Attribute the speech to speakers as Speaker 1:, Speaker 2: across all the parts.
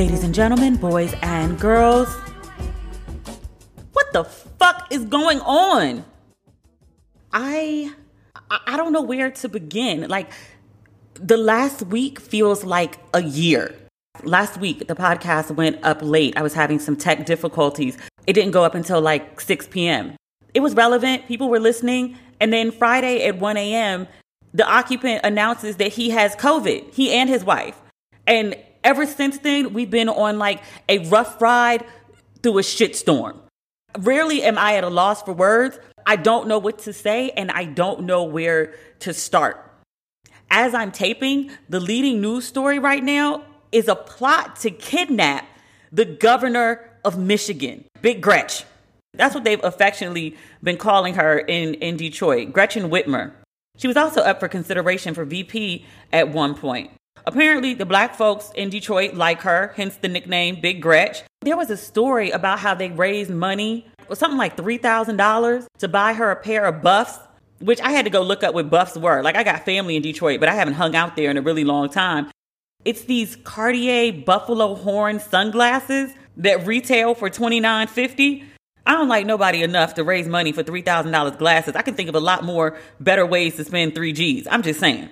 Speaker 1: Ladies and gentlemen, boys and girls, what the fuck is going on? I I don't know where to begin. Like the last week feels like a year. Last week the podcast went up late. I was having some tech difficulties. It didn't go up until like 6 p.m. It was relevant. People were listening. And then Friday at 1 a.m., the occupant announces that he has COVID, he and his wife. And ever since then, we've been on like a rough ride through a shitstorm. Rarely am I at a loss for words. I don't know what to say and I don't know where to start. As I'm taping, the leading news story right now is a plot to kidnap the governor of Michigan, Big Gretch. That's what they've affectionately been calling her in, in Detroit, Gretchen Whitmer. She was also up for consideration for VP at one point. Apparently, the black folks in Detroit like her, hence the nickname Big Gretch. There was a story about how they raised money, something like $3,000 to buy her a pair of buffs, which I had to go look up what buffs were. Like, I got family in Detroit, but I haven't hung out there in a really long time. It's these Cartier buffalo horn sunglasses that retail for $29.50. I don't like nobody enough to raise money for $3,000 glasses. I can think of a lot more better ways to spend 3 G's. I'm just saying.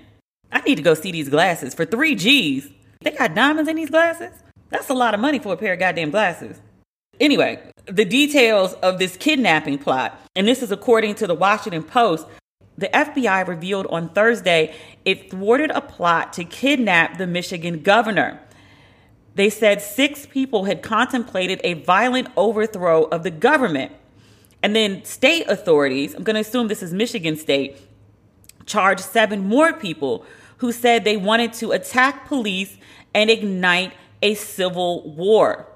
Speaker 1: I need to go see these glasses for 3 G's. They got diamonds in these glasses? That's a lot of money for a pair of goddamn glasses. Anyway, the details of this kidnapping plot, and this is according to the Washington Post, the FBI revealed on Thursday it thwarted a plot to kidnap the Michigan governor. They said six people had contemplated a violent overthrow of the government. And then state authorities, I'm going to assume this is Michigan State, charged seven more people who said they wanted to attack police and ignite a civil war.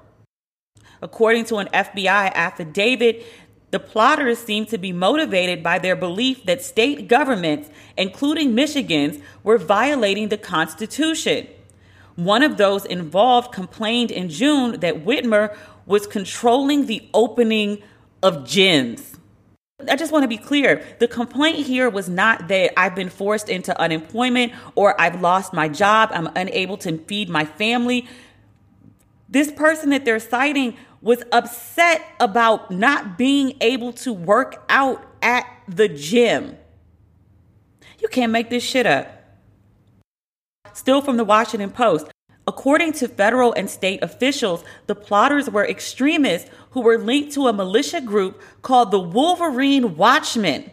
Speaker 1: According to an FBI affidavit, the plotters seem to be motivated by their belief that state governments, including Michigan's, were violating the Constitution. One of those involved complained in June that Whitmer was controlling the opening of gyms. I just want to be clear. The complaint here was not that I've been forced into unemployment or I've lost my job, I'm unable to feed my family. This person that they're citing was upset about not being able to work out at the gym. You can't make this shit up. Still from the Washington Post. According to federal and state officials, the plotters were extremists who were linked to a militia group called the Wolverine Watchmen.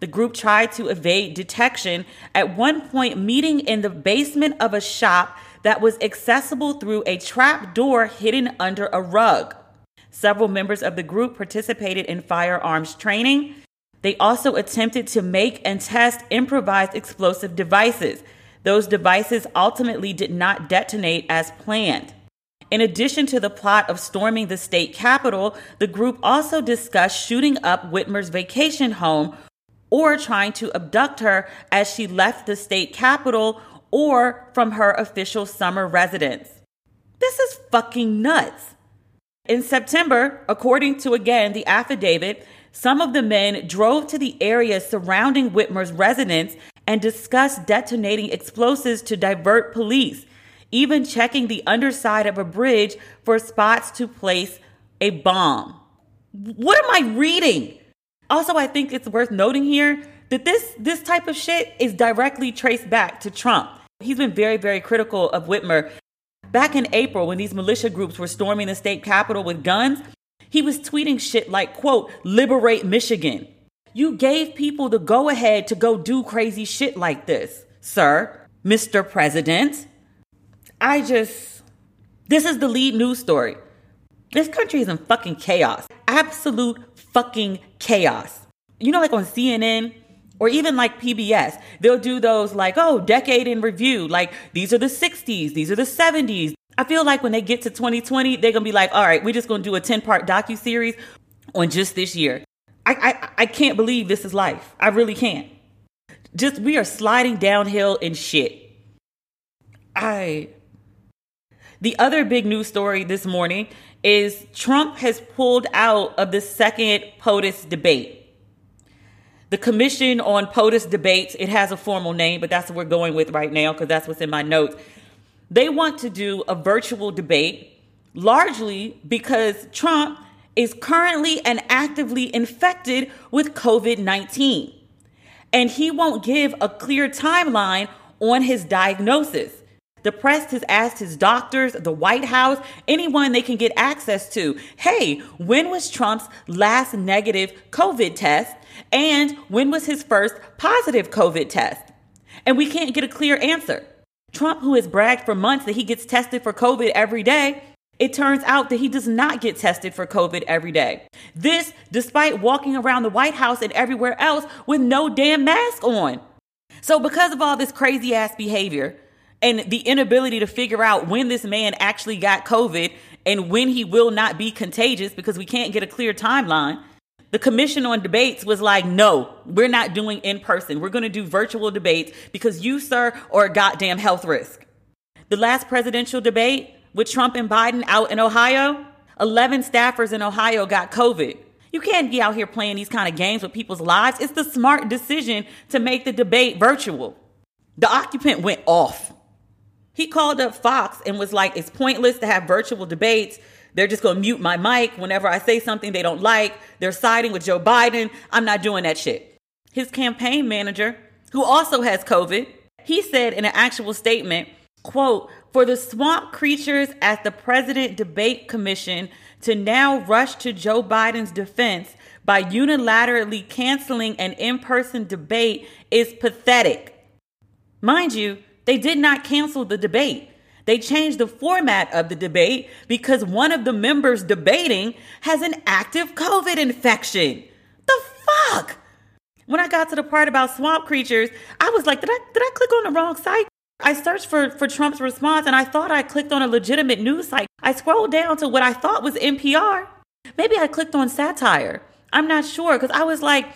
Speaker 1: The group tried to evade detection, at one point, meeting in the basement of a shop that was accessible through a trap door hidden under a rug. Several members of the group participated in firearms training. They also attempted to make and test improvised explosive devices. Those devices ultimately did not detonate as planned. In addition to the plot of storming the state capitol, the group also discussed shooting up Whitmer's vacation home or trying to abduct her as she left the state capitol or from her official summer residence. This is fucking nuts. In September, according to again the affidavit, some of the men drove to the area surrounding Whitmer's residence and discussed detonating explosives to divert police even checking the underside of a bridge for spots to place a bomb. What am I reading? Also, I think it's worth noting here that this this type of shit is directly traced back to Trump. He's been very, very critical of Whitmer. Back in April, when these militia groups were storming the state capitol with guns, he was tweeting shit like, quote, liberate Michigan. You gave people the go ahead to go do crazy shit like this, sir, Mr. President. I just, this is the lead news story. This country is in fucking chaos. Absolute fucking chaos. You know, like on CNN or even like PBS, they'll do those like, oh, decade in review. Like, these are the 60s, these are the 70s. I feel like when they get to 2020, they're gonna be like, all right, we're just gonna do a 10 part docu series on just this year. I, I, I can't believe this is life. I really can't. Just we are sliding downhill in shit. I the other big news story this morning is Trump has pulled out of the second POTUS debate. The Commission on POTUS Debates, it has a formal name, but that's what we're going with right now because that's what's in my notes. They want to do a virtual debate largely because Trump is currently and actively infected with COVID 19. And he won't give a clear timeline on his diagnosis. The press has asked his doctors, the White House, anyone they can get access to, hey, when was Trump's last negative COVID test? And when was his first positive COVID test? And we can't get a clear answer. Trump, who has bragged for months that he gets tested for COVID every day, it turns out that he does not get tested for COVID every day. This, despite walking around the White House and everywhere else with no damn mask on. So, because of all this crazy ass behavior, and the inability to figure out when this man actually got COVID and when he will not be contagious because we can't get a clear timeline. The commission on debates was like, no, we're not doing in person. We're going to do virtual debates because you, sir, are a goddamn health risk. The last presidential debate with Trump and Biden out in Ohio, 11 staffers in Ohio got COVID. You can't be out here playing these kind of games with people's lives. It's the smart decision to make the debate virtual. The occupant went off. He called up Fox and was like, it's pointless to have virtual debates. They're just going to mute my mic whenever I say something they don't like. They're siding with Joe Biden. I'm not doing that shit. His campaign manager, who also has COVID, he said in an actual statement, quote, for the swamp creatures at the president debate commission to now rush to Joe Biden's defense by unilaterally canceling an in-person debate is pathetic. Mind you, they did not cancel the debate. They changed the format of the debate because one of the members debating has an active COVID infection. The fuck? When I got to the part about swamp creatures, I was like, did I did I click on the wrong site? I searched for, for Trump's response and I thought I clicked on a legitimate news site. I scrolled down to what I thought was NPR. Maybe I clicked on satire. I'm not sure because I was like,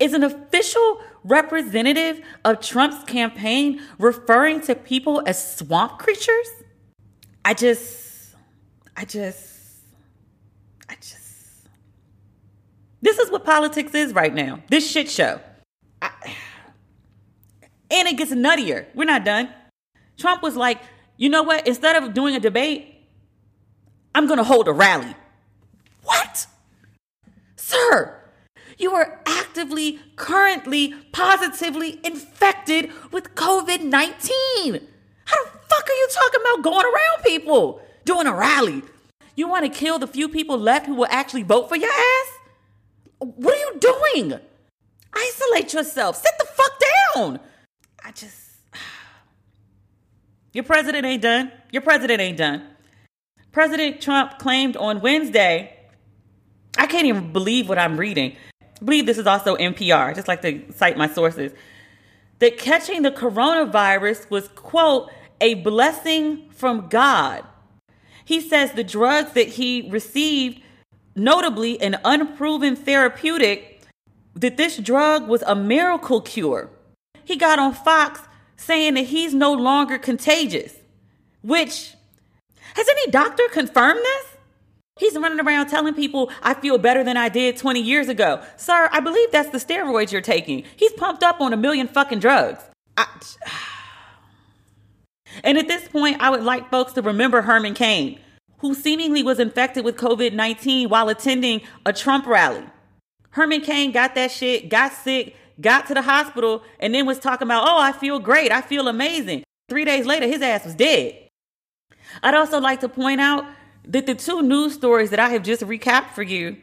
Speaker 1: is an official representative of Trump's campaign referring to people as swamp creatures? I just, I just, I just. This is what politics is right now. This shit show. I, and it gets nuttier. We're not done. Trump was like, you know what? Instead of doing a debate, I'm going to hold a rally. What? Sir, you are actively, currently, positively infected with COVID 19. How the fuck are you talking about going around people doing a rally? You want to kill the few people left who will actually vote for your ass? What are you doing? Isolate yourself. Sit the fuck down. I just. Your president ain't done. Your president ain't done. President Trump claimed on Wednesday, I can't even believe what I'm reading. I believe this is also NPR, I just like to cite my sources, that catching the coronavirus was, quote, a blessing from God. He says the drugs that he received, notably an unproven therapeutic, that this drug was a miracle cure. He got on Fox saying that he's no longer contagious, which has any doctor confirmed this? He's running around telling people, I feel better than I did 20 years ago. Sir, I believe that's the steroids you're taking. He's pumped up on a million fucking drugs. I, and at this point, I would like folks to remember Herman Cain, who seemingly was infected with COVID 19 while attending a Trump rally. Herman Cain got that shit, got sick, got to the hospital, and then was talking about, oh, I feel great. I feel amazing. Three days later, his ass was dead. I'd also like to point out that the two news stories that I have just recapped for you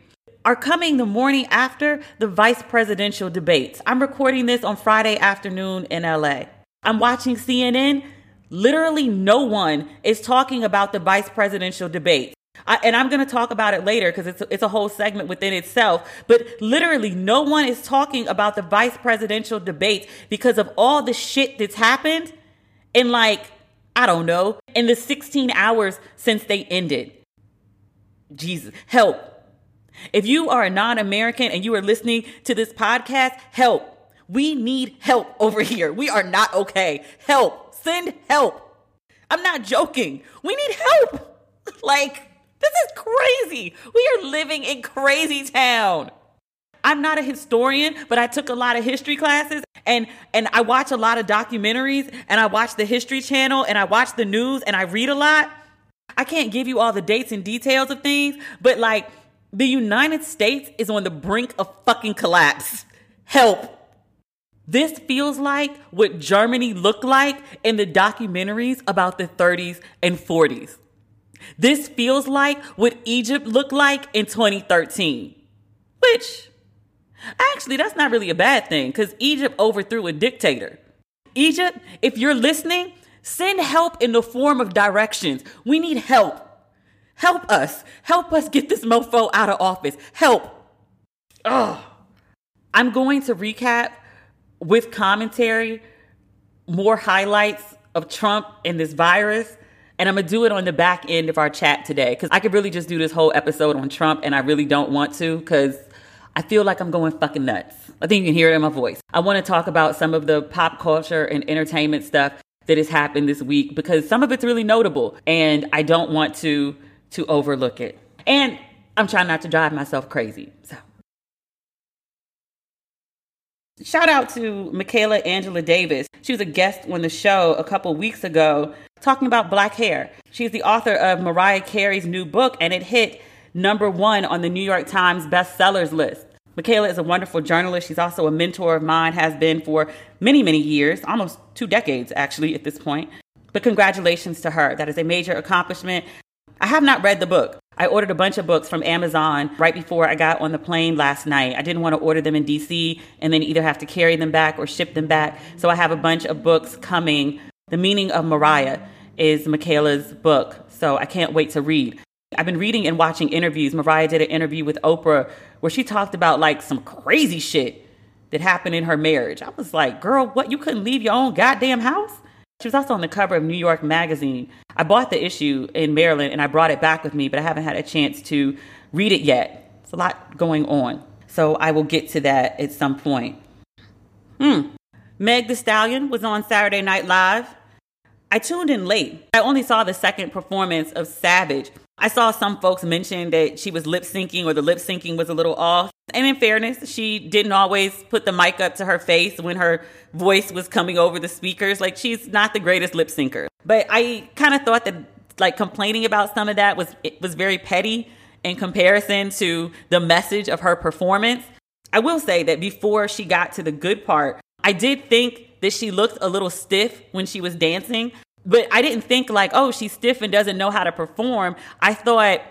Speaker 1: are coming the morning after the vice presidential debates. I'm recording this on Friday afternoon in LA. I'm watching CNN. Literally, no one is talking about the vice presidential debates. I, and I'm going to talk about it later because it's, it's a whole segment within itself. But literally, no one is talking about the vice presidential debates because of all the shit that's happened in like I don't know, in the 16 hours since they ended. Jesus, help. If you are a non American and you are listening to this podcast, help. We need help over here. We are not okay. Help. Send help. I'm not joking. We need help. Like, this is crazy. We are living in crazy town. I'm not a historian, but I took a lot of history classes and and I watch a lot of documentaries and I watch the History Channel and I watch the news and I read a lot. I can't give you all the dates and details of things, but like the United States is on the brink of fucking collapse. Help. This feels like what Germany looked like in the documentaries about the 30s and 40s. This feels like what Egypt looked like in 2013. Which, actually, that's not really a bad thing because Egypt overthrew a dictator. Egypt, if you're listening, send help in the form of directions. We need help. Help us. Help us get this mofo out of office. Help. Ugh. I'm going to recap with commentary, more highlights of Trump and this virus. And I'm gonna do it on the back end of our chat today because I could really just do this whole episode on Trump, and I really don't want to because I feel like I'm going fucking nuts. I think you can hear it in my voice. I want to talk about some of the pop culture and entertainment stuff that has happened this week because some of it's really notable, and I don't want to to overlook it. And I'm trying not to drive myself crazy. So Shout out to Michaela Angela Davis. She was a guest on the show a couple weeks ago talking about black hair. She's the author of Mariah Carey's new book, and it hit number one on the New York Times bestsellers list. Michaela is a wonderful journalist. She's also a mentor of mine, has been for many, many years, almost two decades actually at this point. But congratulations to her. That is a major accomplishment. I have not read the book. I ordered a bunch of books from Amazon right before I got on the plane last night. I didn't want to order them in DC and then either have to carry them back or ship them back. So I have a bunch of books coming. The Meaning of Mariah is Michaela's book. So I can't wait to read. I've been reading and watching interviews. Mariah did an interview with Oprah where she talked about like some crazy shit that happened in her marriage. I was like, girl, what? You couldn't leave your own goddamn house? She was also on the cover of New York Magazine. I bought the issue in Maryland and I brought it back with me, but I haven't had a chance to read it yet. It's a lot going on. So I will get to that at some point. Hmm. Meg the Stallion was on Saturday Night Live. I tuned in late. I only saw the second performance of Savage. I saw some folks mention that she was lip syncing or the lip syncing was a little off. And in fairness, she didn't always put the mic up to her face when her voice was coming over the speakers. Like she's not the greatest lip syncer. But I kind of thought that like complaining about some of that was it was very petty in comparison to the message of her performance. I will say that before she got to the good part, I did think that she looked a little stiff when she was dancing, but I didn't think like, oh, she's stiff and doesn't know how to perform. I thought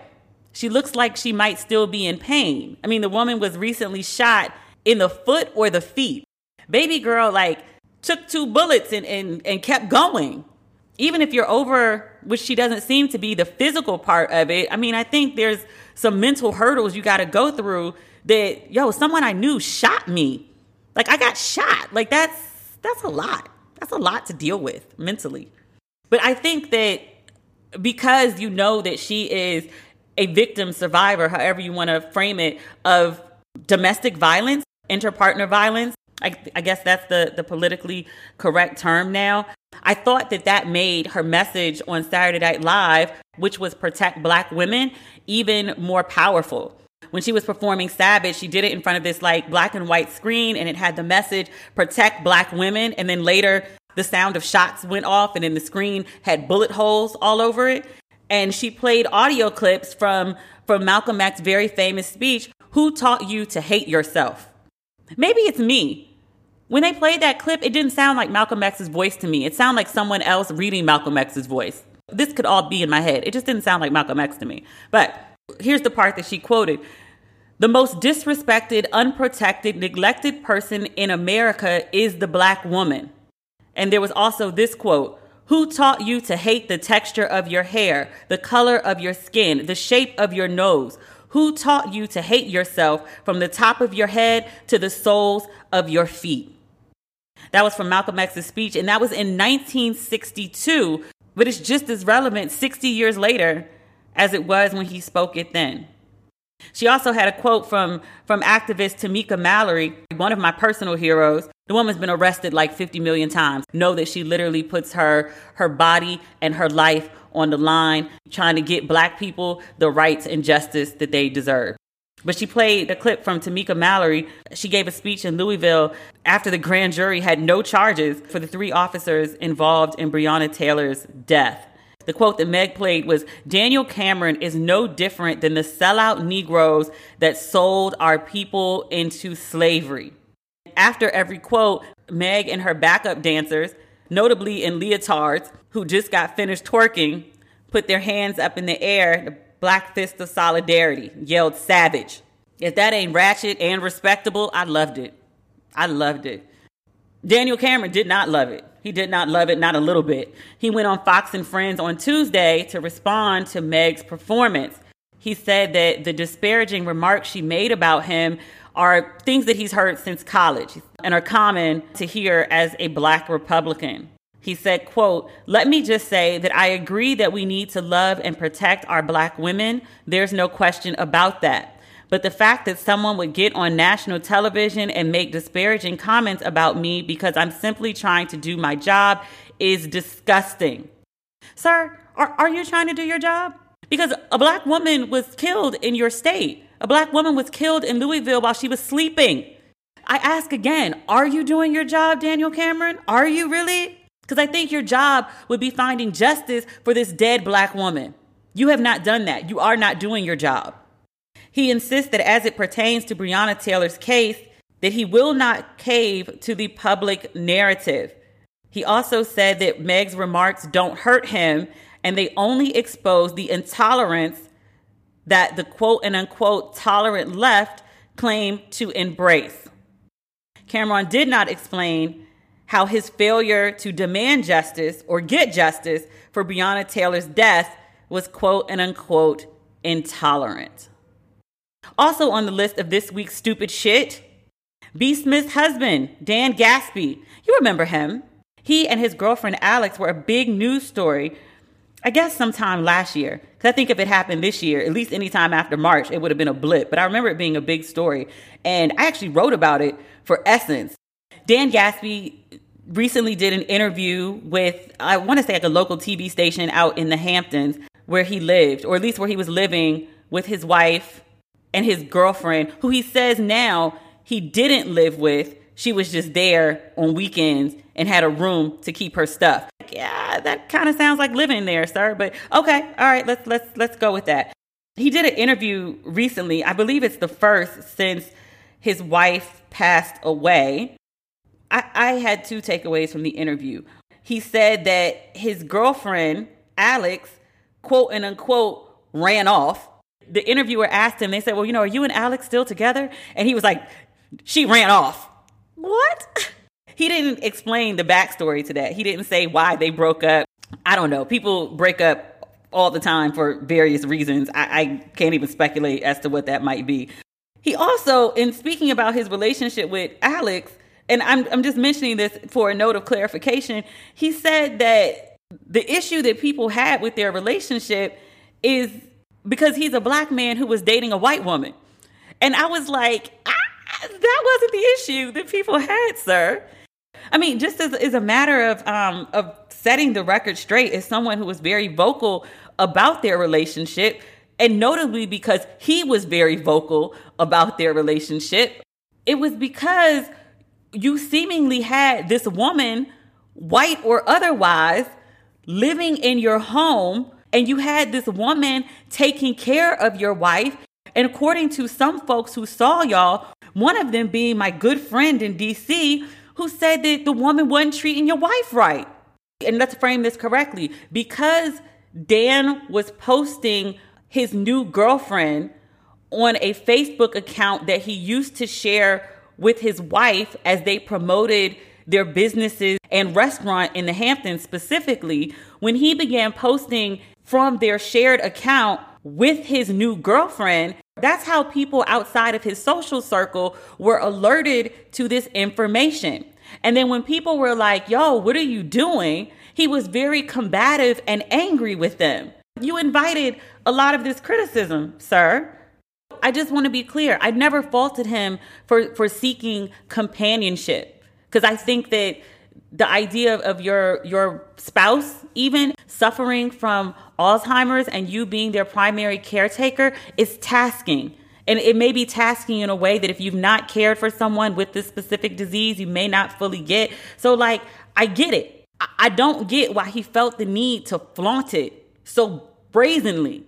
Speaker 1: she looks like she might still be in pain. I mean, the woman was recently shot in the foot or the feet. Baby girl, like, took two bullets and, and, and kept going. Even if you're over, which she doesn't seem to be the physical part of it, I mean, I think there's some mental hurdles you got to go through that, yo, someone I knew shot me. Like, I got shot. Like, that's, that's a lot. That's a lot to deal with mentally. But I think that because you know that she is a victim survivor, however you want to frame it, of domestic violence, interpartner violence. I, I, guess that's the, the politically correct term now. I thought that that made her message on Saturday Night Live, which was protect black women, even more powerful. When she was performing Savage, she did it in front of this like black and white screen and it had the message protect black women. And then later, the sound of shots went off and then the screen had bullet holes all over it and she played audio clips from from Malcolm X's very famous speech, "Who taught you to hate yourself?" Maybe it's me. When they played that clip, it didn't sound like Malcolm X's voice to me. It sounded like someone else reading Malcolm X's voice. This could all be in my head. It just didn't sound like Malcolm X to me. But here's the part that she quoted. The most disrespected, unprotected, neglected person in America is the black woman. And there was also this quote who taught you to hate the texture of your hair, the color of your skin, the shape of your nose? Who taught you to hate yourself from the top of your head to the soles of your feet? That was from Malcolm X's speech, and that was in 1962, but it's just as relevant 60 years later as it was when he spoke it then. She also had a quote from, from activist Tamika Mallory, one of my personal heroes. The woman's been arrested like 50 million times. Know that she literally puts her, her body and her life on the line, trying to get black people the rights and justice that they deserve. But she played a clip from Tamika Mallory. She gave a speech in Louisville after the grand jury had no charges for the three officers involved in Breonna Taylor's death. The quote that Meg played was Daniel Cameron is no different than the sellout Negroes that sold our people into slavery. After every quote, Meg and her backup dancers, notably in leotards, who just got finished twerking, put their hands up in the air, the black fist of solidarity, yelled savage. If that ain't ratchet and respectable, I loved it. I loved it. Daniel Cameron did not love it. He did not love it, not a little bit. He went on Fox and Friends on Tuesday to respond to Meg's performance. He said that the disparaging remarks she made about him are things that he's heard since college and are common to hear as a black Republican. He said, quote, let me just say that I agree that we need to love and protect our black women. There's no question about that. But the fact that someone would get on national television and make disparaging comments about me because I'm simply trying to do my job is disgusting. Sir, are, are you trying to do your job? Because a black woman was killed in your state. A black woman was killed in Louisville while she was sleeping. I ask again, are you doing your job, Daniel Cameron? Are you really? Because I think your job would be finding justice for this dead black woman. You have not done that. You are not doing your job. He insists that as it pertains to Breonna Taylor's case, that he will not cave to the public narrative. He also said that Meg's remarks don't hurt him and they only expose the intolerance that the quote and unquote tolerant left claim to embrace. Cameron did not explain how his failure to demand justice or get justice for Breonna Taylor's death was quote and unquote intolerant. Also on the list of this week's stupid shit, B. Smith's husband, Dan Gasby. You remember him. He and his girlfriend Alex were a big news story, I guess sometime last year. Because I think if it happened this year, at least anytime after March, it would have been a blip. But I remember it being a big story. And I actually wrote about it for Essence. Dan Gasby recently did an interview with, I want to say, like a local TV station out in the Hamptons where he lived, or at least where he was living with his wife and his girlfriend, who he says now he didn't live with. She was just there on weekends and had a room to keep her stuff. Yeah, that kind of sounds like living there, sir. But okay, all right, let's let's let's go with that. He did an interview recently. I believe it's the first since his wife passed away. I, I had two takeaways from the interview. He said that his girlfriend, Alex, quote and unquote, ran off the interviewer asked him, they said, Well, you know, are you and Alex still together? And he was like, She ran off. What? He didn't explain the backstory to that. He didn't say why they broke up. I don't know. People break up all the time for various reasons. I, I can't even speculate as to what that might be. He also, in speaking about his relationship with Alex, and I'm, I'm just mentioning this for a note of clarification, he said that the issue that people had with their relationship is because he's a black man who was dating a white woman. And I was like, ah, that wasn't the issue that people had, sir. I mean, just as, as a matter of um, of setting the record straight, as someone who was very vocal about their relationship, and notably because he was very vocal about their relationship, it was because you seemingly had this woman, white or otherwise, living in your home and you had this woman taking care of your wife. And according to some folks who saw y'all, one of them being my good friend in DC, who said that the woman wasn't treating your wife right. And let's frame this correctly because Dan was posting his new girlfriend on a Facebook account that he used to share with his wife as they promoted their businesses and restaurant in the Hamptons specifically, when he began posting from their shared account with his new girlfriend, that's how people outside of his social circle were alerted to this information. And then when people were like, yo, what are you doing? He was very combative and angry with them. You invited a lot of this criticism, sir. I just want to be clear. I never faulted him for, for seeking companionship because I think that the idea of your your spouse even suffering from Alzheimer's and you being their primary caretaker is tasking. And it may be tasking in a way that if you've not cared for someone with this specific disease, you may not fully get. So, like, I get it. I don't get why he felt the need to flaunt it so brazenly.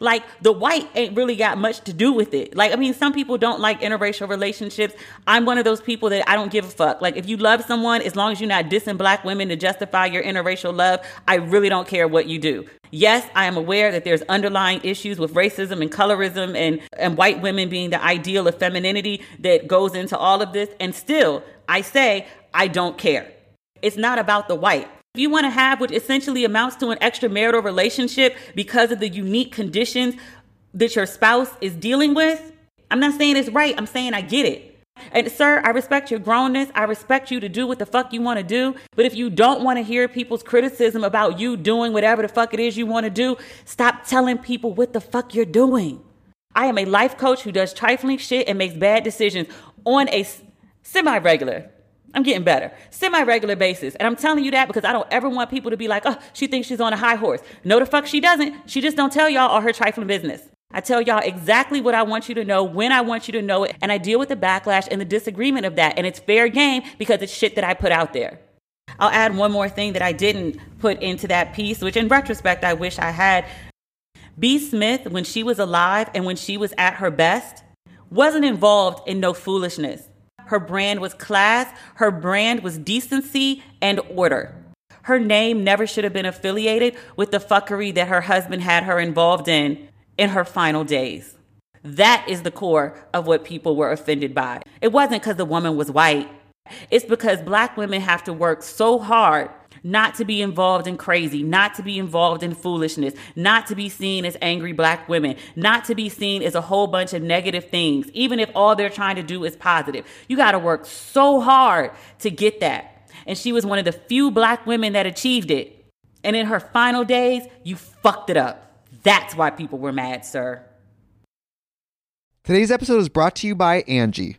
Speaker 1: Like the white ain't really got much to do with it. Like, I mean, some people don't like interracial relationships. I'm one of those people that I don't give a fuck. Like, if you love someone, as long as you're not dissing black women to justify your interracial love, I really don't care what you do. Yes, I am aware that there's underlying issues with racism and colorism and, and white women being the ideal of femininity that goes into all of this. And still, I say, I don't care. It's not about the white. If you want to have what essentially amounts to an extramarital relationship because of the unique conditions that your spouse is dealing with, I'm not saying it's right. I'm saying I get it. And sir, I respect your grownness. I respect you to do what the fuck you want to do. But if you don't want to hear people's criticism about you doing whatever the fuck it is you want to do, stop telling people what the fuck you're doing. I am a life coach who does trifling shit and makes bad decisions on a semi regular, I'm getting better. Semi regular basis. And I'm telling you that because I don't ever want people to be like, oh, she thinks she's on a high horse. No, the fuck she doesn't. She just don't tell y'all all her trifling business. I tell y'all exactly what I want you to know, when I want you to know it, and I deal with the backlash and the disagreement of that. And it's fair game because it's shit that I put out there. I'll add one more thing that I didn't put into that piece, which in retrospect, I wish I had. B. Smith, when she was alive and when she was at her best, wasn't involved in no foolishness. Her brand was class, her brand was decency and order. Her name never should have been affiliated with the fuckery that her husband had her involved in in her final days. That is the core of what people were offended by. It wasn't because the woman was white. It's because black women have to work so hard not to be involved in crazy, not to be involved in foolishness, not to be seen as angry black women, not to be seen as a whole bunch of negative things, even if all they're trying to do is positive. You got to work so hard to get that. And she was one of the few black women that achieved it. And in her final days, you fucked it up. That's why people were mad, sir.
Speaker 2: Today's episode is brought to you by Angie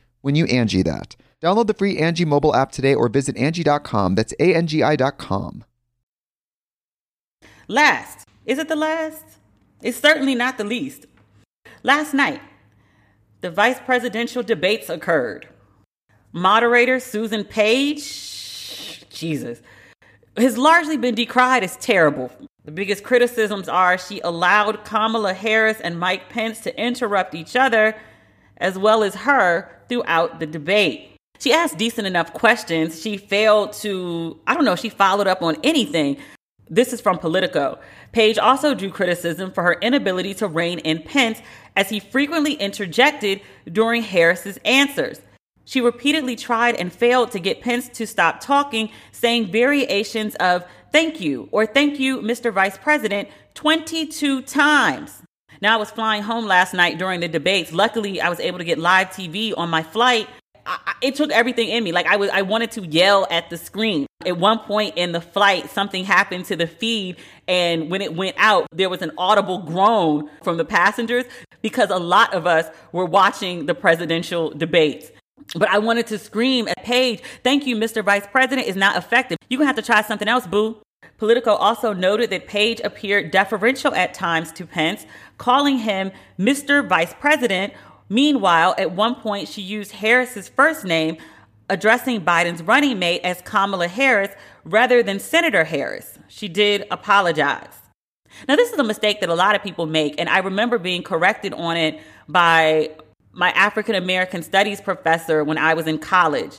Speaker 2: when you Angie that. Download the free Angie mobile app today or visit Angie.com. That's A-N-G-I.com.
Speaker 1: Last. Is it the last? It's certainly not the least. Last night, the vice presidential debates occurred. Moderator Susan Page, Jesus, has largely been decried as terrible. The biggest criticisms are she allowed Kamala Harris and Mike Pence to interrupt each other, as well as her, throughout the debate. She asked decent enough questions. She failed to, I don't know, she followed up on anything. This is from Politico. Page also drew criticism for her inability to rein in Pence as he frequently interjected during Harris's answers. She repeatedly tried and failed to get Pence to stop talking, saying variations of thank you or thank you, Mr. Vice President, 22 times. Now, I was flying home last night during the debates. Luckily, I was able to get live TV on my flight. I, it took everything in me. Like I was, I wanted to yell at the screen. At one point in the flight, something happened to the feed, and when it went out, there was an audible groan from the passengers because a lot of us were watching the presidential debates. But I wanted to scream at Page, thank you, Mr. Vice President, is not effective. You're going to have to try something else, boo. Politico also noted that Page appeared deferential at times to Pence, calling him Mr. Vice President. Meanwhile, at one point, she used Harris's first name, addressing Biden's running mate as Kamala Harris rather than Senator Harris. She did apologize. Now, this is a mistake that a lot of people make, and I remember being corrected on it by my African American studies professor when I was in college.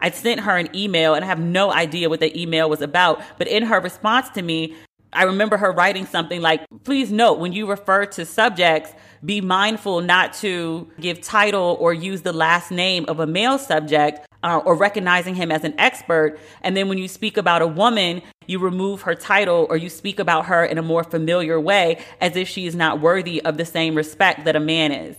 Speaker 1: I sent her an email and I have no idea what the email was about, but in her response to me, I remember her writing something like, please note when you refer to subjects, be mindful not to give title or use the last name of a male subject uh, or recognizing him as an expert. And then when you speak about a woman, you remove her title or you speak about her in a more familiar way as if she is not worthy of the same respect that a man is.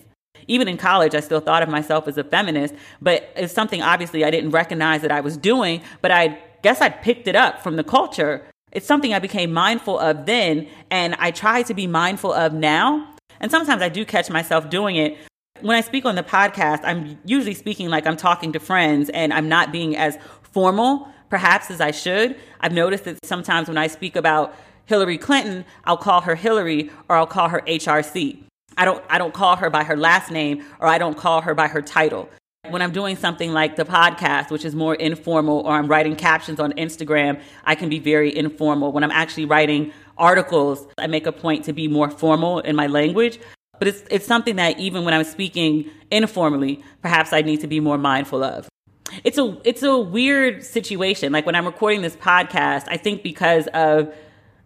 Speaker 1: Even in college, I still thought of myself as a feminist, but it's something obviously I didn't recognize that I was doing, but I guess I picked it up from the culture. It's something I became mindful of then, and I try to be mindful of now. And sometimes I do catch myself doing it. When I speak on the podcast, I'm usually speaking like I'm talking to friends and I'm not being as formal, perhaps, as I should. I've noticed that sometimes when I speak about Hillary Clinton, I'll call her Hillary or I'll call her HRC. I don't I don't call her by her last name or I don't call her by her title. When I'm doing something like the podcast, which is more informal, or I'm writing captions on Instagram, I can be very informal. When I'm actually writing articles, I make a point to be more formal in my language. But it's, it's something that even when I'm speaking informally, perhaps I need to be more mindful of. It's a, it's a weird situation. Like when I'm recording this podcast, I think because of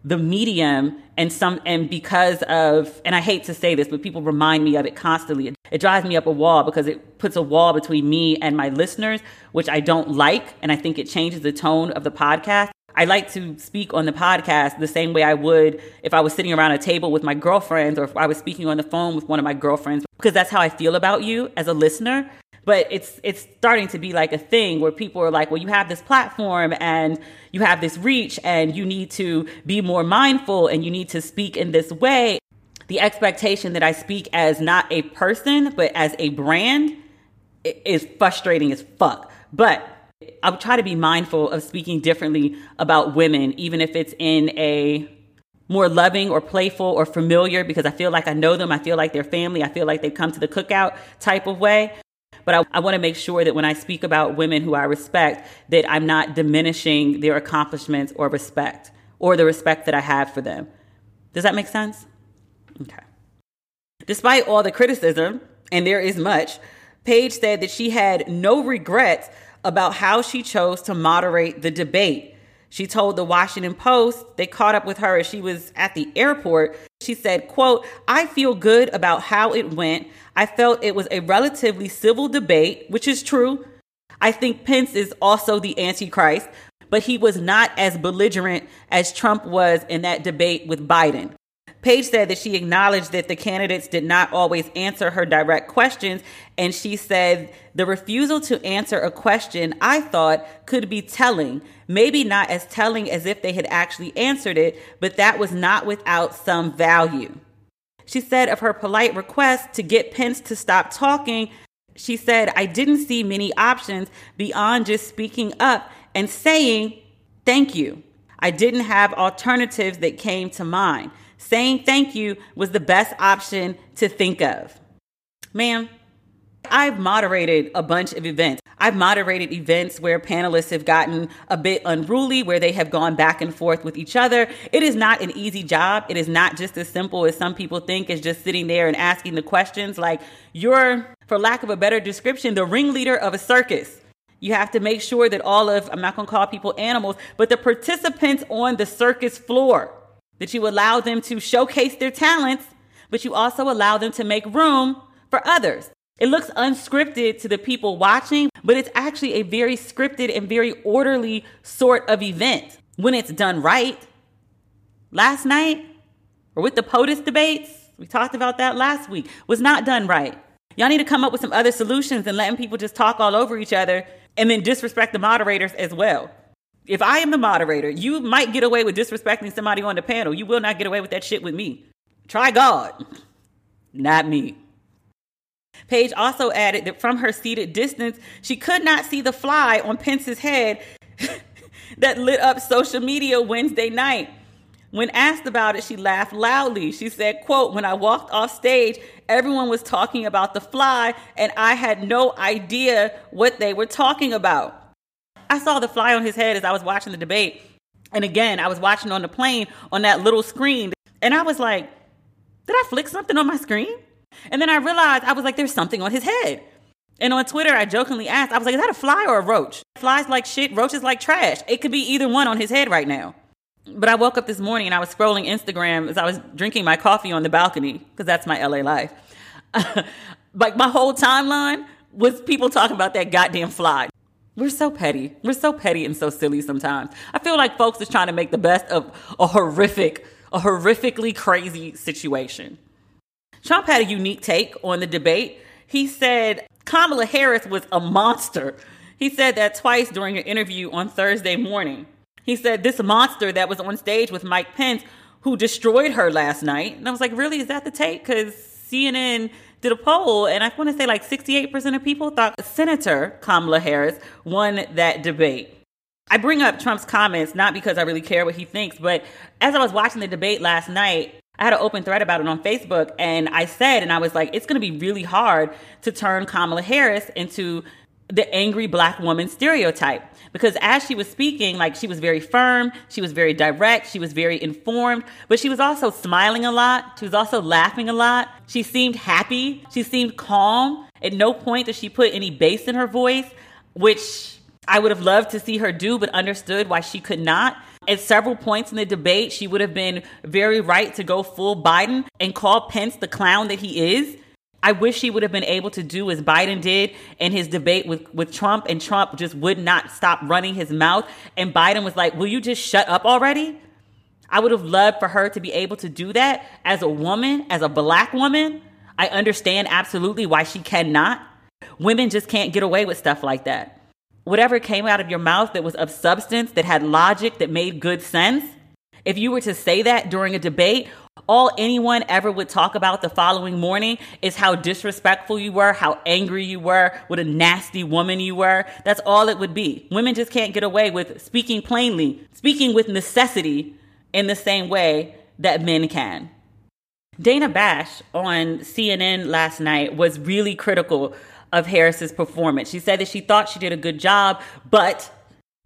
Speaker 1: the medium and some and because of and I hate to say this, but people remind me of it constantly. It, it, drives me up a wall because it puts a wall between me and my listeners, which I don't like, and I think it changes the tone of the podcast. I like to speak on the podcast the same way I would if I was sitting around a table with my girlfriends or if I was speaking on the phone with one of my girlfriends because that's how I feel about you as a listener but it's it's starting to be like a thing where people are like well you have this platform and you have this reach and you need to be more mindful and you need to speak in this way the expectation that i speak as not a person but as a brand is frustrating as fuck but i'll try to be mindful of speaking differently about women even if it's in a more loving or playful or familiar because I feel like I know them. I feel like they're family. I feel like they've come to the cookout type of way. But I, I want to make sure that when I speak about women who I respect, that I'm not diminishing their accomplishments or respect or the respect that I have for them. Does that make sense? Okay. Despite all the criticism, and there is much, Page said that she had no regrets about how she chose to moderate the debate. She told the Washington Post they caught up with her as she was at the airport. She said, quote, I feel good about how it went. I felt it was a relatively civil debate, which is true. I think Pence is also the Antichrist, but he was not as belligerent as Trump was in that debate with Biden. Page said that she acknowledged that the candidates did not always answer her direct questions. And she said the refusal to answer a question I thought could be telling, maybe not as telling as if they had actually answered it, but that was not without some value. She said of her polite request to get Pence to stop talking, she said, I didn't see many options beyond just speaking up and saying, Thank you. I didn't have alternatives that came to mind. Saying thank you was the best option to think of. Ma'am, I've moderated a bunch of events. I've moderated events where panelists have gotten a bit unruly, where they have gone back and forth with each other. It is not an easy job. It is not just as simple as some people think as just sitting there and asking the questions. Like, you're, for lack of a better description, the ringleader of a circus. You have to make sure that all of, I'm not to call people animals, but the participants on the circus floor, that you allow them to showcase their talents, but you also allow them to make room for others. It looks unscripted to the people watching, but it's actually a very scripted and very orderly sort of event when it's done right. Last night, or with the POTUS debates, we talked about that last week, was not done right. Y'all need to come up with some other solutions than letting people just talk all over each other and then disrespect the moderators as well. If I am the moderator, you might get away with disrespecting somebody on the panel. You will not get away with that shit with me. Try God, not me. Page also added that from her seated distance, she could not see the fly on Pence's head that lit up social media Wednesday night. When asked about it, she laughed loudly. She said, quote, when I walked off stage, everyone was talking about the fly and I had no idea what they were talking about. I saw the fly on his head as I was watching the debate. And again, I was watching on the plane on that little screen. And I was like, did I flick something on my screen? And then I realized I was like, there's something on his head. And on Twitter, I jokingly asked, I was like, is that a fly or a roach? Flies like shit, roaches like trash. It could be either one on his head right now. But I woke up this morning and I was scrolling Instagram as I was drinking my coffee on the balcony because that's my LA life. like my whole timeline was people talking about that goddamn fly. We're so petty. We're so petty and so silly sometimes. I feel like folks is trying to make the best of a horrific, a horrifically crazy situation. Trump had a unique take on the debate. He said Kamala Harris was a monster. He said that twice during an interview on Thursday morning. He said, This monster that was on stage with Mike Pence, who destroyed her last night. And I was like, Really? Is that the take? Because CNN did a poll, and I want to say like 68% of people thought Senator Kamala Harris won that debate. I bring up Trump's comments not because I really care what he thinks, but as I was watching the debate last night, I had an open thread about it on Facebook, and I said, and I was like, it's going to be really hard to turn Kamala Harris into the angry black woman stereotype because as she was speaking like she was very firm she was very direct she was very informed but she was also smiling a lot she was also laughing a lot. She seemed happy she seemed calm. At no point did she put any bass in her voice which i would have loved to see her do but understood why she could not. At several points in the debate she would have been very right to go full biden and call pence the clown that he is I wish he would have been able to do as Biden did in his debate with, with Trump, and Trump just would not stop running his mouth. And Biden was like, Will you just shut up already? I would have loved for her to be able to do that as a woman, as a black woman. I understand absolutely why she cannot. Women just can't get away with stuff like that. Whatever came out of your mouth that was of substance, that had logic, that made good sense, if you were to say that during a debate all anyone ever would talk about the following morning is how disrespectful you were, how angry you were, what a nasty woman you were. That's all it would be. Women just can't get away with speaking plainly, speaking with necessity in the same way that men can. Dana Bash on CNN last night was really critical of Harris's performance. She said that she thought she did a good job, but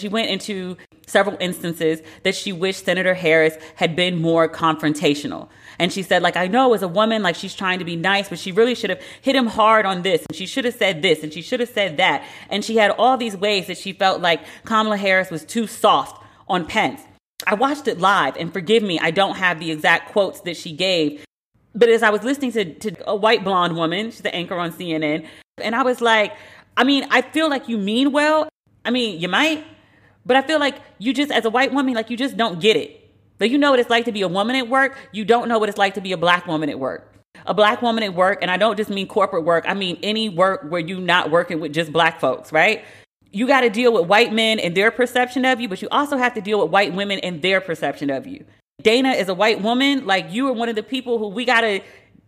Speaker 1: she went into several instances that she wished Senator Harris had been more confrontational. And she said, like, I know as a woman, like she's trying to be nice, but she really should have hit him hard on this. And she should have said this and she should have said that. And she had all these ways that she felt like Kamala Harris was too soft on Pence. I watched it live and forgive me, I don't have the exact quotes that she gave. But as I was listening to, to a white blonde woman, she's the anchor on CNN, and I was like, I mean, I feel like you mean well. I mean, you might, but I feel like you just, as a white woman, like you just don't get it. Like you know what it's like to be a woman at work. You don't know what it's like to be a black woman at work. A black woman at work, and I don't just mean corporate work. I mean any work where you're not working with just black folks, right? You got to deal with white men and their perception of you, but you also have to deal with white women and their perception of you. Dana is a white woman. Like you are one of the people who we got to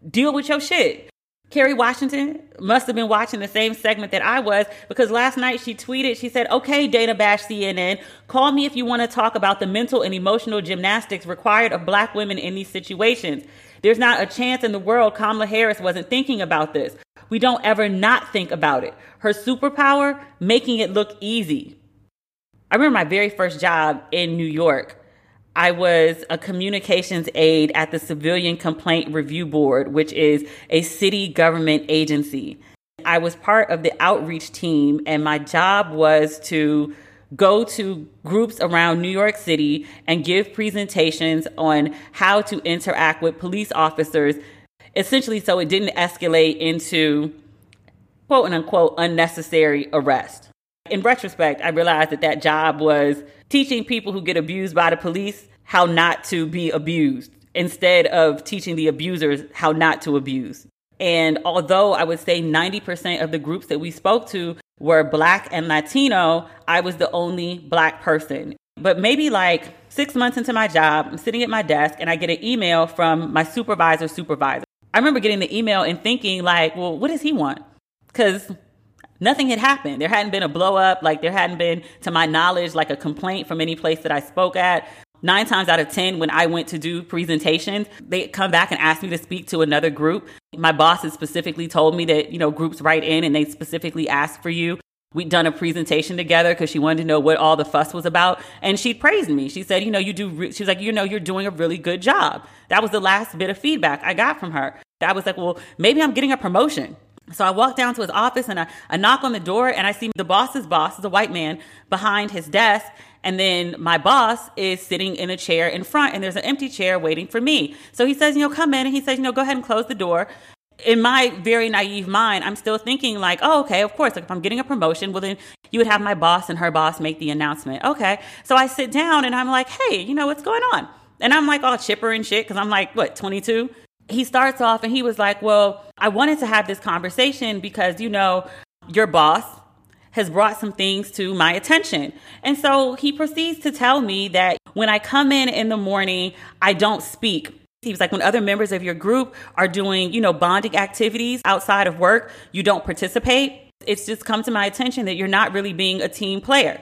Speaker 1: deal with your shit. Kerry Washington must have been watching the same segment that I was because last night she tweeted, she said, Okay, Dana Bash CNN, call me if you want to talk about the mental and emotional gymnastics required of black women in these situations. There's not a chance in the world Kamala Harris wasn't thinking about this. We don't ever not think about it. Her superpower, making it look easy. I remember my very first job in New York. I was a communications aide at the Civilian Complaint Review Board, which is a city government agency. I was part of the outreach team, and my job was to go to groups around New York City and give presentations on how to interact with police officers, essentially, so it didn't escalate into quote unquote unnecessary arrest. In retrospect, I realized that that job was teaching people who get abused by the police how not to be abused instead of teaching the abusers how not to abuse. And although I would say 90% of the groups that we spoke to were black and Latino, I was the only black person. But maybe like six months into my job, I'm sitting at my desk and I get an email from my supervisor supervisor. I remember getting the email and thinking, like, well, what does he want? Because nothing had happened. There hadn't been a blow up. Like, there hadn't been, to my knowledge, like a complaint from any place that I spoke at. Nine times out of 10, when I went to do presentations, they come back and ask me to speak to another group. My boss had specifically told me that, you know, groups write in and they specifically ask for you. We'd done a presentation together because she wanted to know what all the fuss was about. And she praised me. She said, you know, you do, she was like, you know, you're doing a really good job. That was the last bit of feedback I got from her. I was like, well, maybe I'm getting a promotion. So I walk down to his office and I, I knock on the door and I see the boss's boss is a white man behind his desk. And then my boss is sitting in a chair in front and there's an empty chair waiting for me. So he says, you know, come in. And he says, you know, go ahead and close the door in my very naive mind, I'm still thinking like, oh, okay, of course, like if I'm getting a promotion, well then you would have my boss and her boss make the announcement. Okay. So I sit down and I'm like, hey, you know, what's going on? And I'm like all chipper and shit because I'm like, what, 22? He starts off and he was like, well, I wanted to have this conversation because, you know, your boss has brought some things to my attention. And so he proceeds to tell me that when I come in in the morning, I don't speak he was like, when other members of your group are doing, you know, bonding activities outside of work, you don't participate. It's just come to my attention that you're not really being a team player.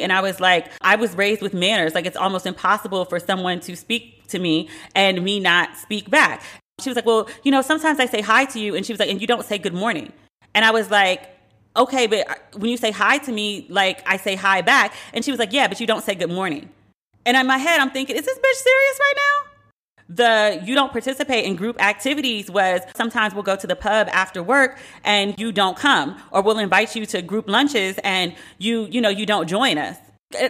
Speaker 1: And I was like, I was raised with manners. Like, it's almost impossible for someone to speak to me and me not speak back. She was like, Well, you know, sometimes I say hi to you. And she was like, And you don't say good morning. And I was like, Okay, but when you say hi to me, like I say hi back. And she was like, Yeah, but you don't say good morning. And in my head, I'm thinking, Is this bitch serious right now? the you don't participate in group activities was sometimes we'll go to the pub after work and you don't come or we'll invite you to group lunches and you you know you don't join us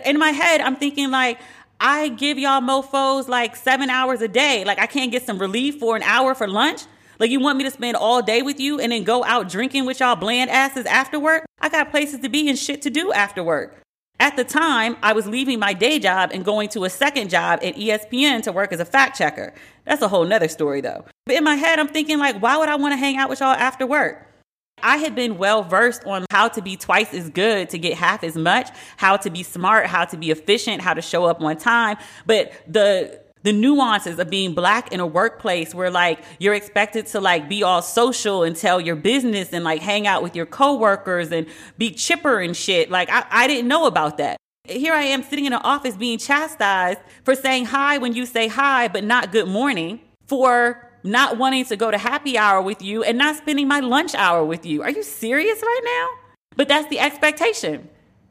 Speaker 1: in my head i'm thinking like i give y'all mofos like seven hours a day like i can't get some relief for an hour for lunch like you want me to spend all day with you and then go out drinking with y'all bland asses after work i got places to be and shit to do after work at the time, I was leaving my day job and going to a second job at ESPN to work as a fact checker. That's a whole nother story though. But in my head, I'm thinking like, why would I want to hang out with y'all after work? I had been well versed on how to be twice as good to get half as much, how to be smart, how to be efficient, how to show up on time. But the the nuances of being black in a workplace where like you're expected to like be all social and tell your business and like hang out with your coworkers and be chipper and shit. Like I, I didn't know about that. Here I am sitting in an office being chastised for saying hi when you say hi, but not good morning, for not wanting to go to happy hour with you and not spending my lunch hour with you. Are you serious right now? But that's the expectation.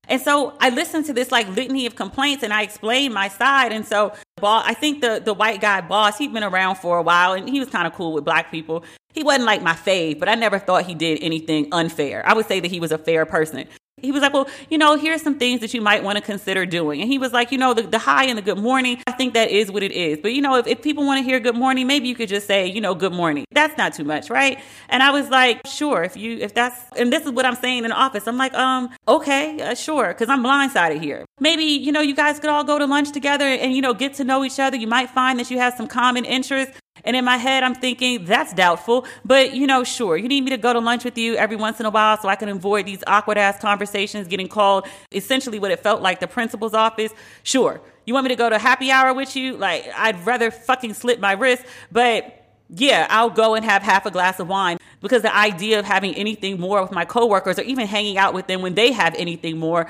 Speaker 1: And so I listened to this like litany of complaints and I explained my side. And so boss, I think the, the white guy boss, he'd been around for a while and he was kind of cool with black people. He wasn't like my fave, but I never thought he did anything unfair. I would say that he was a fair person. He was like, well, you know, here's some things that you might want to consider doing. And he was like, you know, the, the hi and the good morning, I think that is what it is. But, you know, if, if people want to hear good morning, maybe you could just say, you know, good morning. That's not too much, right? And I was like, sure, if you, if that's, and this is what I'm saying in the office. I'm like, um, okay, uh, sure, because I'm blindsided here. Maybe, you know, you guys could all go to lunch together and, you know, get to know each other. You might find that you have some common interests. And in my head, I'm thinking, that's doubtful. But, you know, sure, you need me to go to lunch with you every once in a while so I can avoid these awkward ass conversations getting called essentially what it felt like the principal's office. Sure. You want me to go to happy hour with you? Like, I'd rather fucking slit my wrist. But yeah, I'll go and have half a glass of wine because the idea of having anything more with my coworkers or even hanging out with them when they have anything more,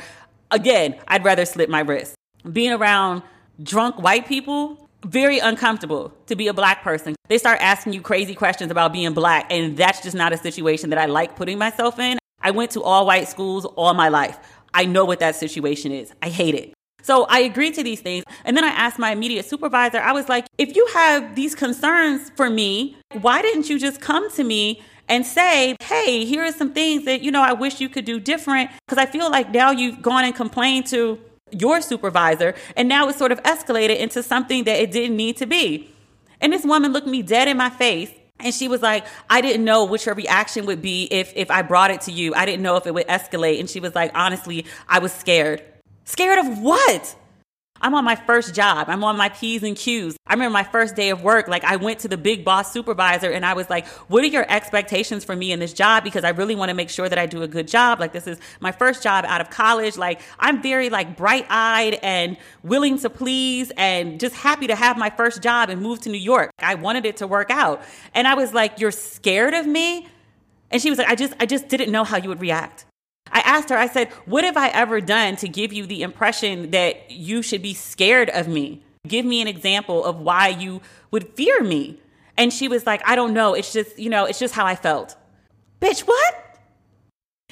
Speaker 1: again, I'd rather slit my wrist. Being around drunk white people, very uncomfortable to be a black person. They start asking you crazy questions about being black, and that's just not a situation that I like putting myself in. I went to all white schools all my life. I know what that situation is. I hate it. So I agreed to these things. And then I asked my immediate supervisor, I was like, if you have these concerns for me, why didn't you just come to me and say, hey, here are some things that, you know, I wish you could do different? Because I feel like now you've gone and complained to your supervisor, and now it's sort of escalated into something that it didn't need to be. And this woman looked me dead in my face and she was like, I didn't know what your reaction would be if if I brought it to you. I didn't know if it would escalate. And she was like, honestly, I was scared. Scared of what? I'm on my first job. I'm on my P's and Q's. I remember my first day of work. Like I went to the big boss supervisor and I was like, what are your expectations for me in this job? Because I really want to make sure that I do a good job. Like this is my first job out of college. Like I'm very like bright eyed and willing to please and just happy to have my first job and move to New York. I wanted it to work out. And I was like, you're scared of me? And she was like, I just, I just didn't know how you would react. I asked her, I said, What have I ever done to give you the impression that you should be scared of me? Give me an example of why you would fear me. And she was like, I don't know. It's just, you know, it's just how I felt. Bitch, what?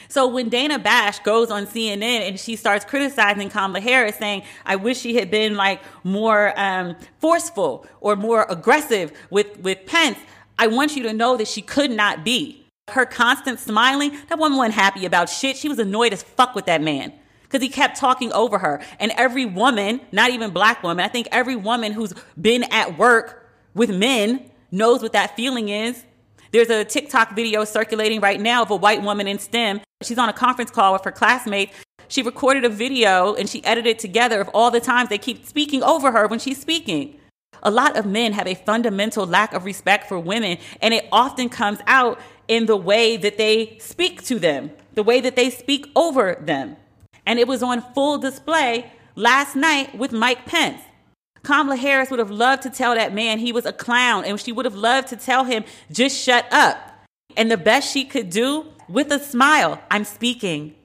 Speaker 1: So when Dana Bash goes on CNN and she starts criticizing Kamala Harris, saying, I wish she had been like more um, forceful or more aggressive with, with Pence, I want you to know that she could not be. Her constant smiling, that woman wasn't happy about shit. She was annoyed as fuck with that man because he kept talking over her. And every woman, not even black woman, I think every woman who's been at work with men knows what that feeling is. There's a TikTok video circulating right now of a white woman in STEM. She's on a conference call with her classmates. She recorded a video and she edited it together of all the times they keep speaking over her when she's speaking. A lot of men have a fundamental lack of respect for women, and it often comes out in the way that they speak to them, the way that they speak over them. And it was on full display last night with Mike Pence. Kamala Harris would have loved to tell that man he was a clown, and she would have loved to tell him, just shut up. And the best she could do with a smile, I'm speaking.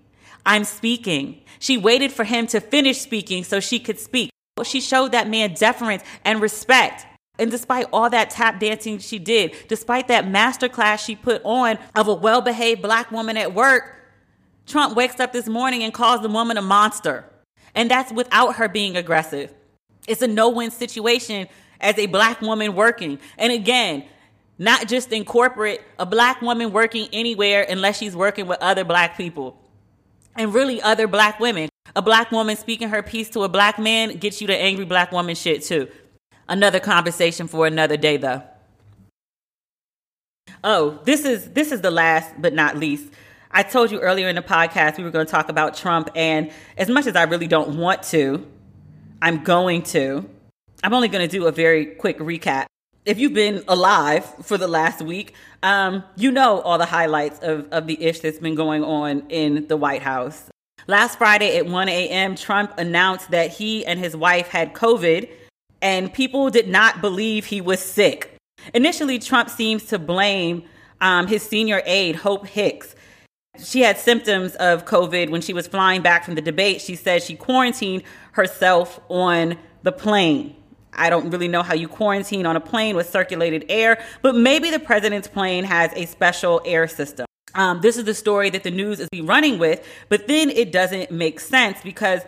Speaker 1: I'm speaking. She waited for him to finish speaking so she could speak. She showed that man deference and respect. And despite all that tap dancing she did, despite that masterclass she put on of a well behaved black woman at work, Trump wakes up this morning and calls the woman a monster. And that's without her being aggressive. It's a no win situation as a black woman working. And again, not just in corporate, a black woman working anywhere unless she's working with other black people and really other black women. A black woman speaking her piece to a black man gets you the angry black woman shit too. Another conversation for another day, though. Oh, this is this is the last but not least. I told you earlier in the podcast we were going to talk about Trump, and as much as I really don't want to, I'm going to. I'm only going to do a very quick recap. If you've been alive for the last week, um, you know all the highlights of, of the ish that's been going on in the White House. Last Friday at 1 a.m., Trump announced that he and his wife had COVID and people did not believe he was sick. Initially, Trump seems to blame um, his senior aide, Hope Hicks. She had symptoms of COVID when she was flying back from the debate. She said she quarantined herself on the plane. I don't really know how you quarantine on a plane with circulated air, but maybe the president's plane has a special air system. Um, this is the story that the news is running with, but then it doesn't make sense because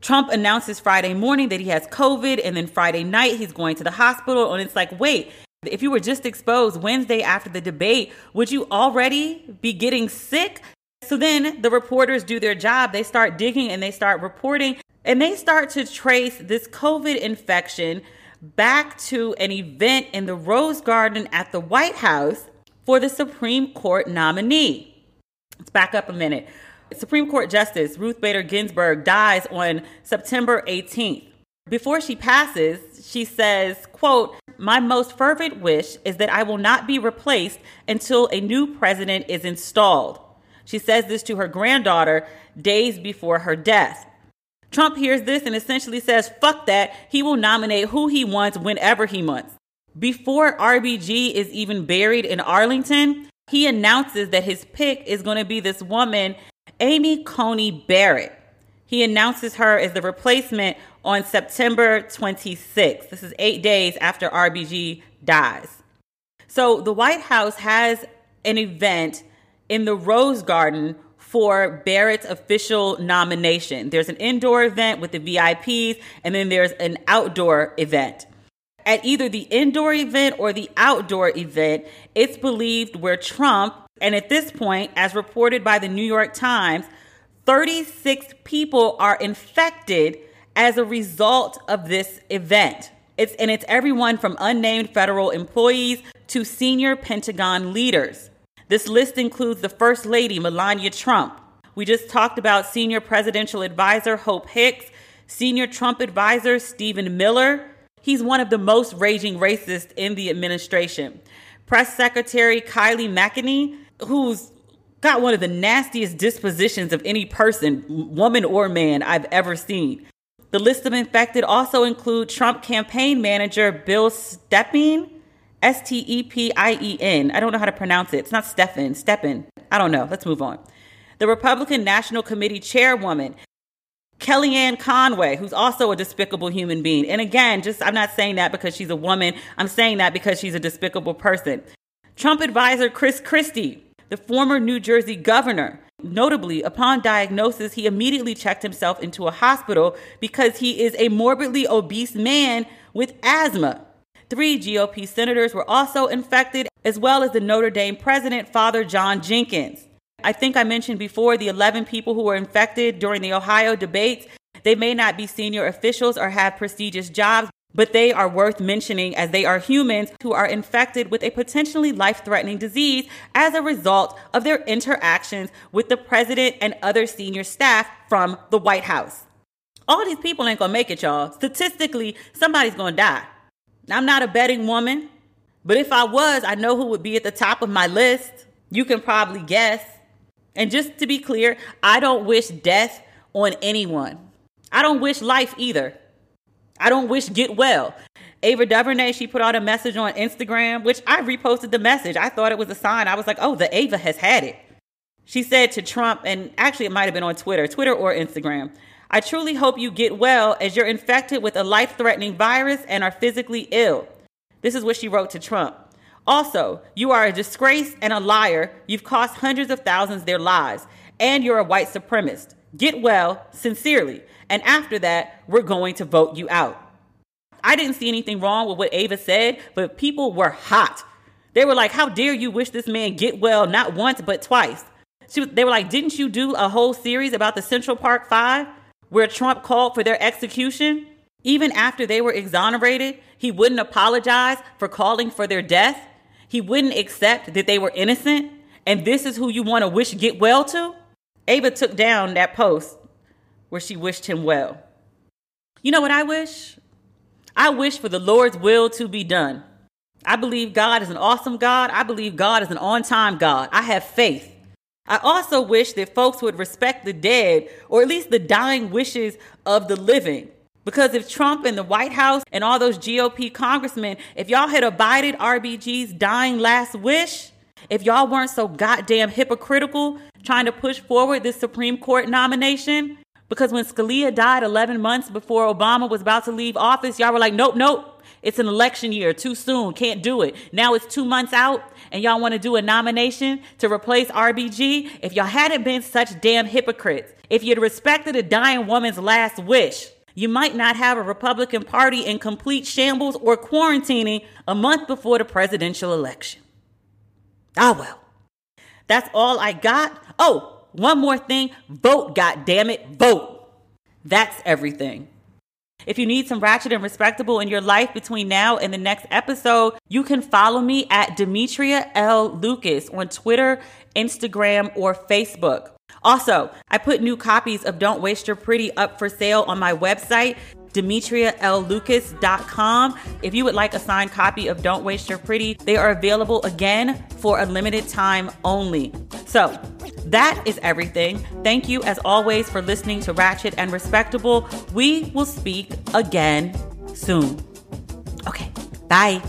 Speaker 1: Trump announces Friday morning that he has COVID, and then Friday night he's going to the hospital. And it's like, wait, if you were just exposed Wednesday after the debate, would you already be getting sick? So then the reporters do their job. They start digging and they start reporting, and they start to trace this COVID infection back to an event in the Rose Garden at the White House for the Supreme Court nominee. Let's back up a minute. Supreme Court Justice Ruth Bader Ginsburg dies on September 18th. Before she passes, she says, quote, "My most fervent wish is that I will not be replaced until a new president is installed." She says this to her granddaughter days before her death. Trump hears this and essentially says, fuck that. He will nominate who he wants whenever he wants. Before RBG is even buried in Arlington, he announces that his pick is going to be this woman Amy Coney Barrett. He announces her as the replacement on September 26th. This is eight days after RBG dies. So the White House has an event in the Rose Garden for Barrett's official nomination. There's an indoor event with the VIPs, and then there's an outdoor event. At either the indoor event or the outdoor event, it's believed where Trump and at this point, as reported by the New York Times, 36 people are infected as a result of this event. It's, and it's everyone from unnamed federal employees to senior Pentagon leaders. This list includes the First Lady, Melania Trump. We just talked about senior presidential advisor Hope Hicks, Senior Trump advisor Stephen Miller, he's one of the most raging racists in the administration. Press Secretary Kayleigh McEnany, who's got one of the nastiest dispositions of any person, woman or man, I've ever seen. The list of infected also include Trump campaign manager Bill Stepien, S T E P I E N. I don't know how to pronounce it. It's not Stephen, Stepin. I don't know. Let's move on. The Republican National Committee chairwoman, Kellyanne Conway, who's also a despicable human being. And again, just I'm not saying that because she's a woman. I'm saying that because she's a despicable person. Trump advisor Chris Christie, the former New Jersey governor. Notably, upon diagnosis, he immediately checked himself into a hospital because he is a morbidly obese man with asthma. Three GOP senators were also infected, as well as the Notre Dame president, Father John Jenkins. I think I mentioned before the 11 people who were infected during the Ohio debates. They may not be senior officials or have prestigious jobs, but they are worth mentioning as they are humans who are infected with a potentially life threatening disease as a result of their interactions with the president and other senior staff from the White House. All these people ain't gonna make it, y'all. Statistically, somebody's gonna die. I'm not a betting woman, but if I was, I know who would be at the top of my list. You can probably guess. And just to be clear, I don't wish death on anyone. I don't wish life either. I don't wish get well. Ava DuVernay, she put out a message on Instagram, which I reposted the message. I thought it was a sign. I was like, oh, the Ava has had it. She said to Trump, and actually it might have been on Twitter, Twitter or Instagram, I truly hope you get well as you're infected with a life threatening virus and are physically ill. This is what she wrote to Trump. Also, you are a disgrace and a liar. You've cost hundreds of thousands their lives, and you're a white supremacist. Get well, sincerely. And after that, we're going to vote you out. I didn't see anything wrong with what Ava said, but people were hot. They were like, How dare you wish this man get well not once, but twice? She, they were like, Didn't you do a whole series about the Central Park Five where Trump called for their execution? Even after they were exonerated, he wouldn't apologize for calling for their death. He wouldn't accept that they were innocent. And this is who you want to wish get well to? Ava took down that post where she wished him well. You know what I wish? I wish for the Lord's will to be done. I believe God is an awesome God. I believe God is an on time God. I have faith. I also wish that folks would respect the dead, or at least the dying wishes of the living. Because if Trump and the White House and all those GOP congressmen, if y'all had abided RBG's dying last wish, if y'all weren't so goddamn hypocritical trying to push forward this Supreme Court nomination, because when Scalia died 11 months before Obama was about to leave office, y'all were like, nope, nope, it's an election year, too soon, can't do it. Now it's two months out, and y'all want to do a nomination to replace RBG. If y'all hadn't been such damn hypocrites, if you'd respected a dying woman's last wish, you might not have a Republican Party in complete shambles or quarantining a month before the presidential election. Ah, well. That's all I got. Oh, one more thing vote, God damn it, vote. That's everything. If you need some ratchet and respectable in your life between now and the next episode, you can follow me at Demetria L. Lucas on Twitter, Instagram, or Facebook. Also, I put new copies of Don't Waste Your Pretty up for sale on my website, DemetriaLLucas.com. If you would like a signed copy of Don't Waste Your Pretty, they are available again for a limited time only. So, that is everything. Thank you, as always, for listening to Ratchet and Respectable. We will speak again soon. Okay, bye.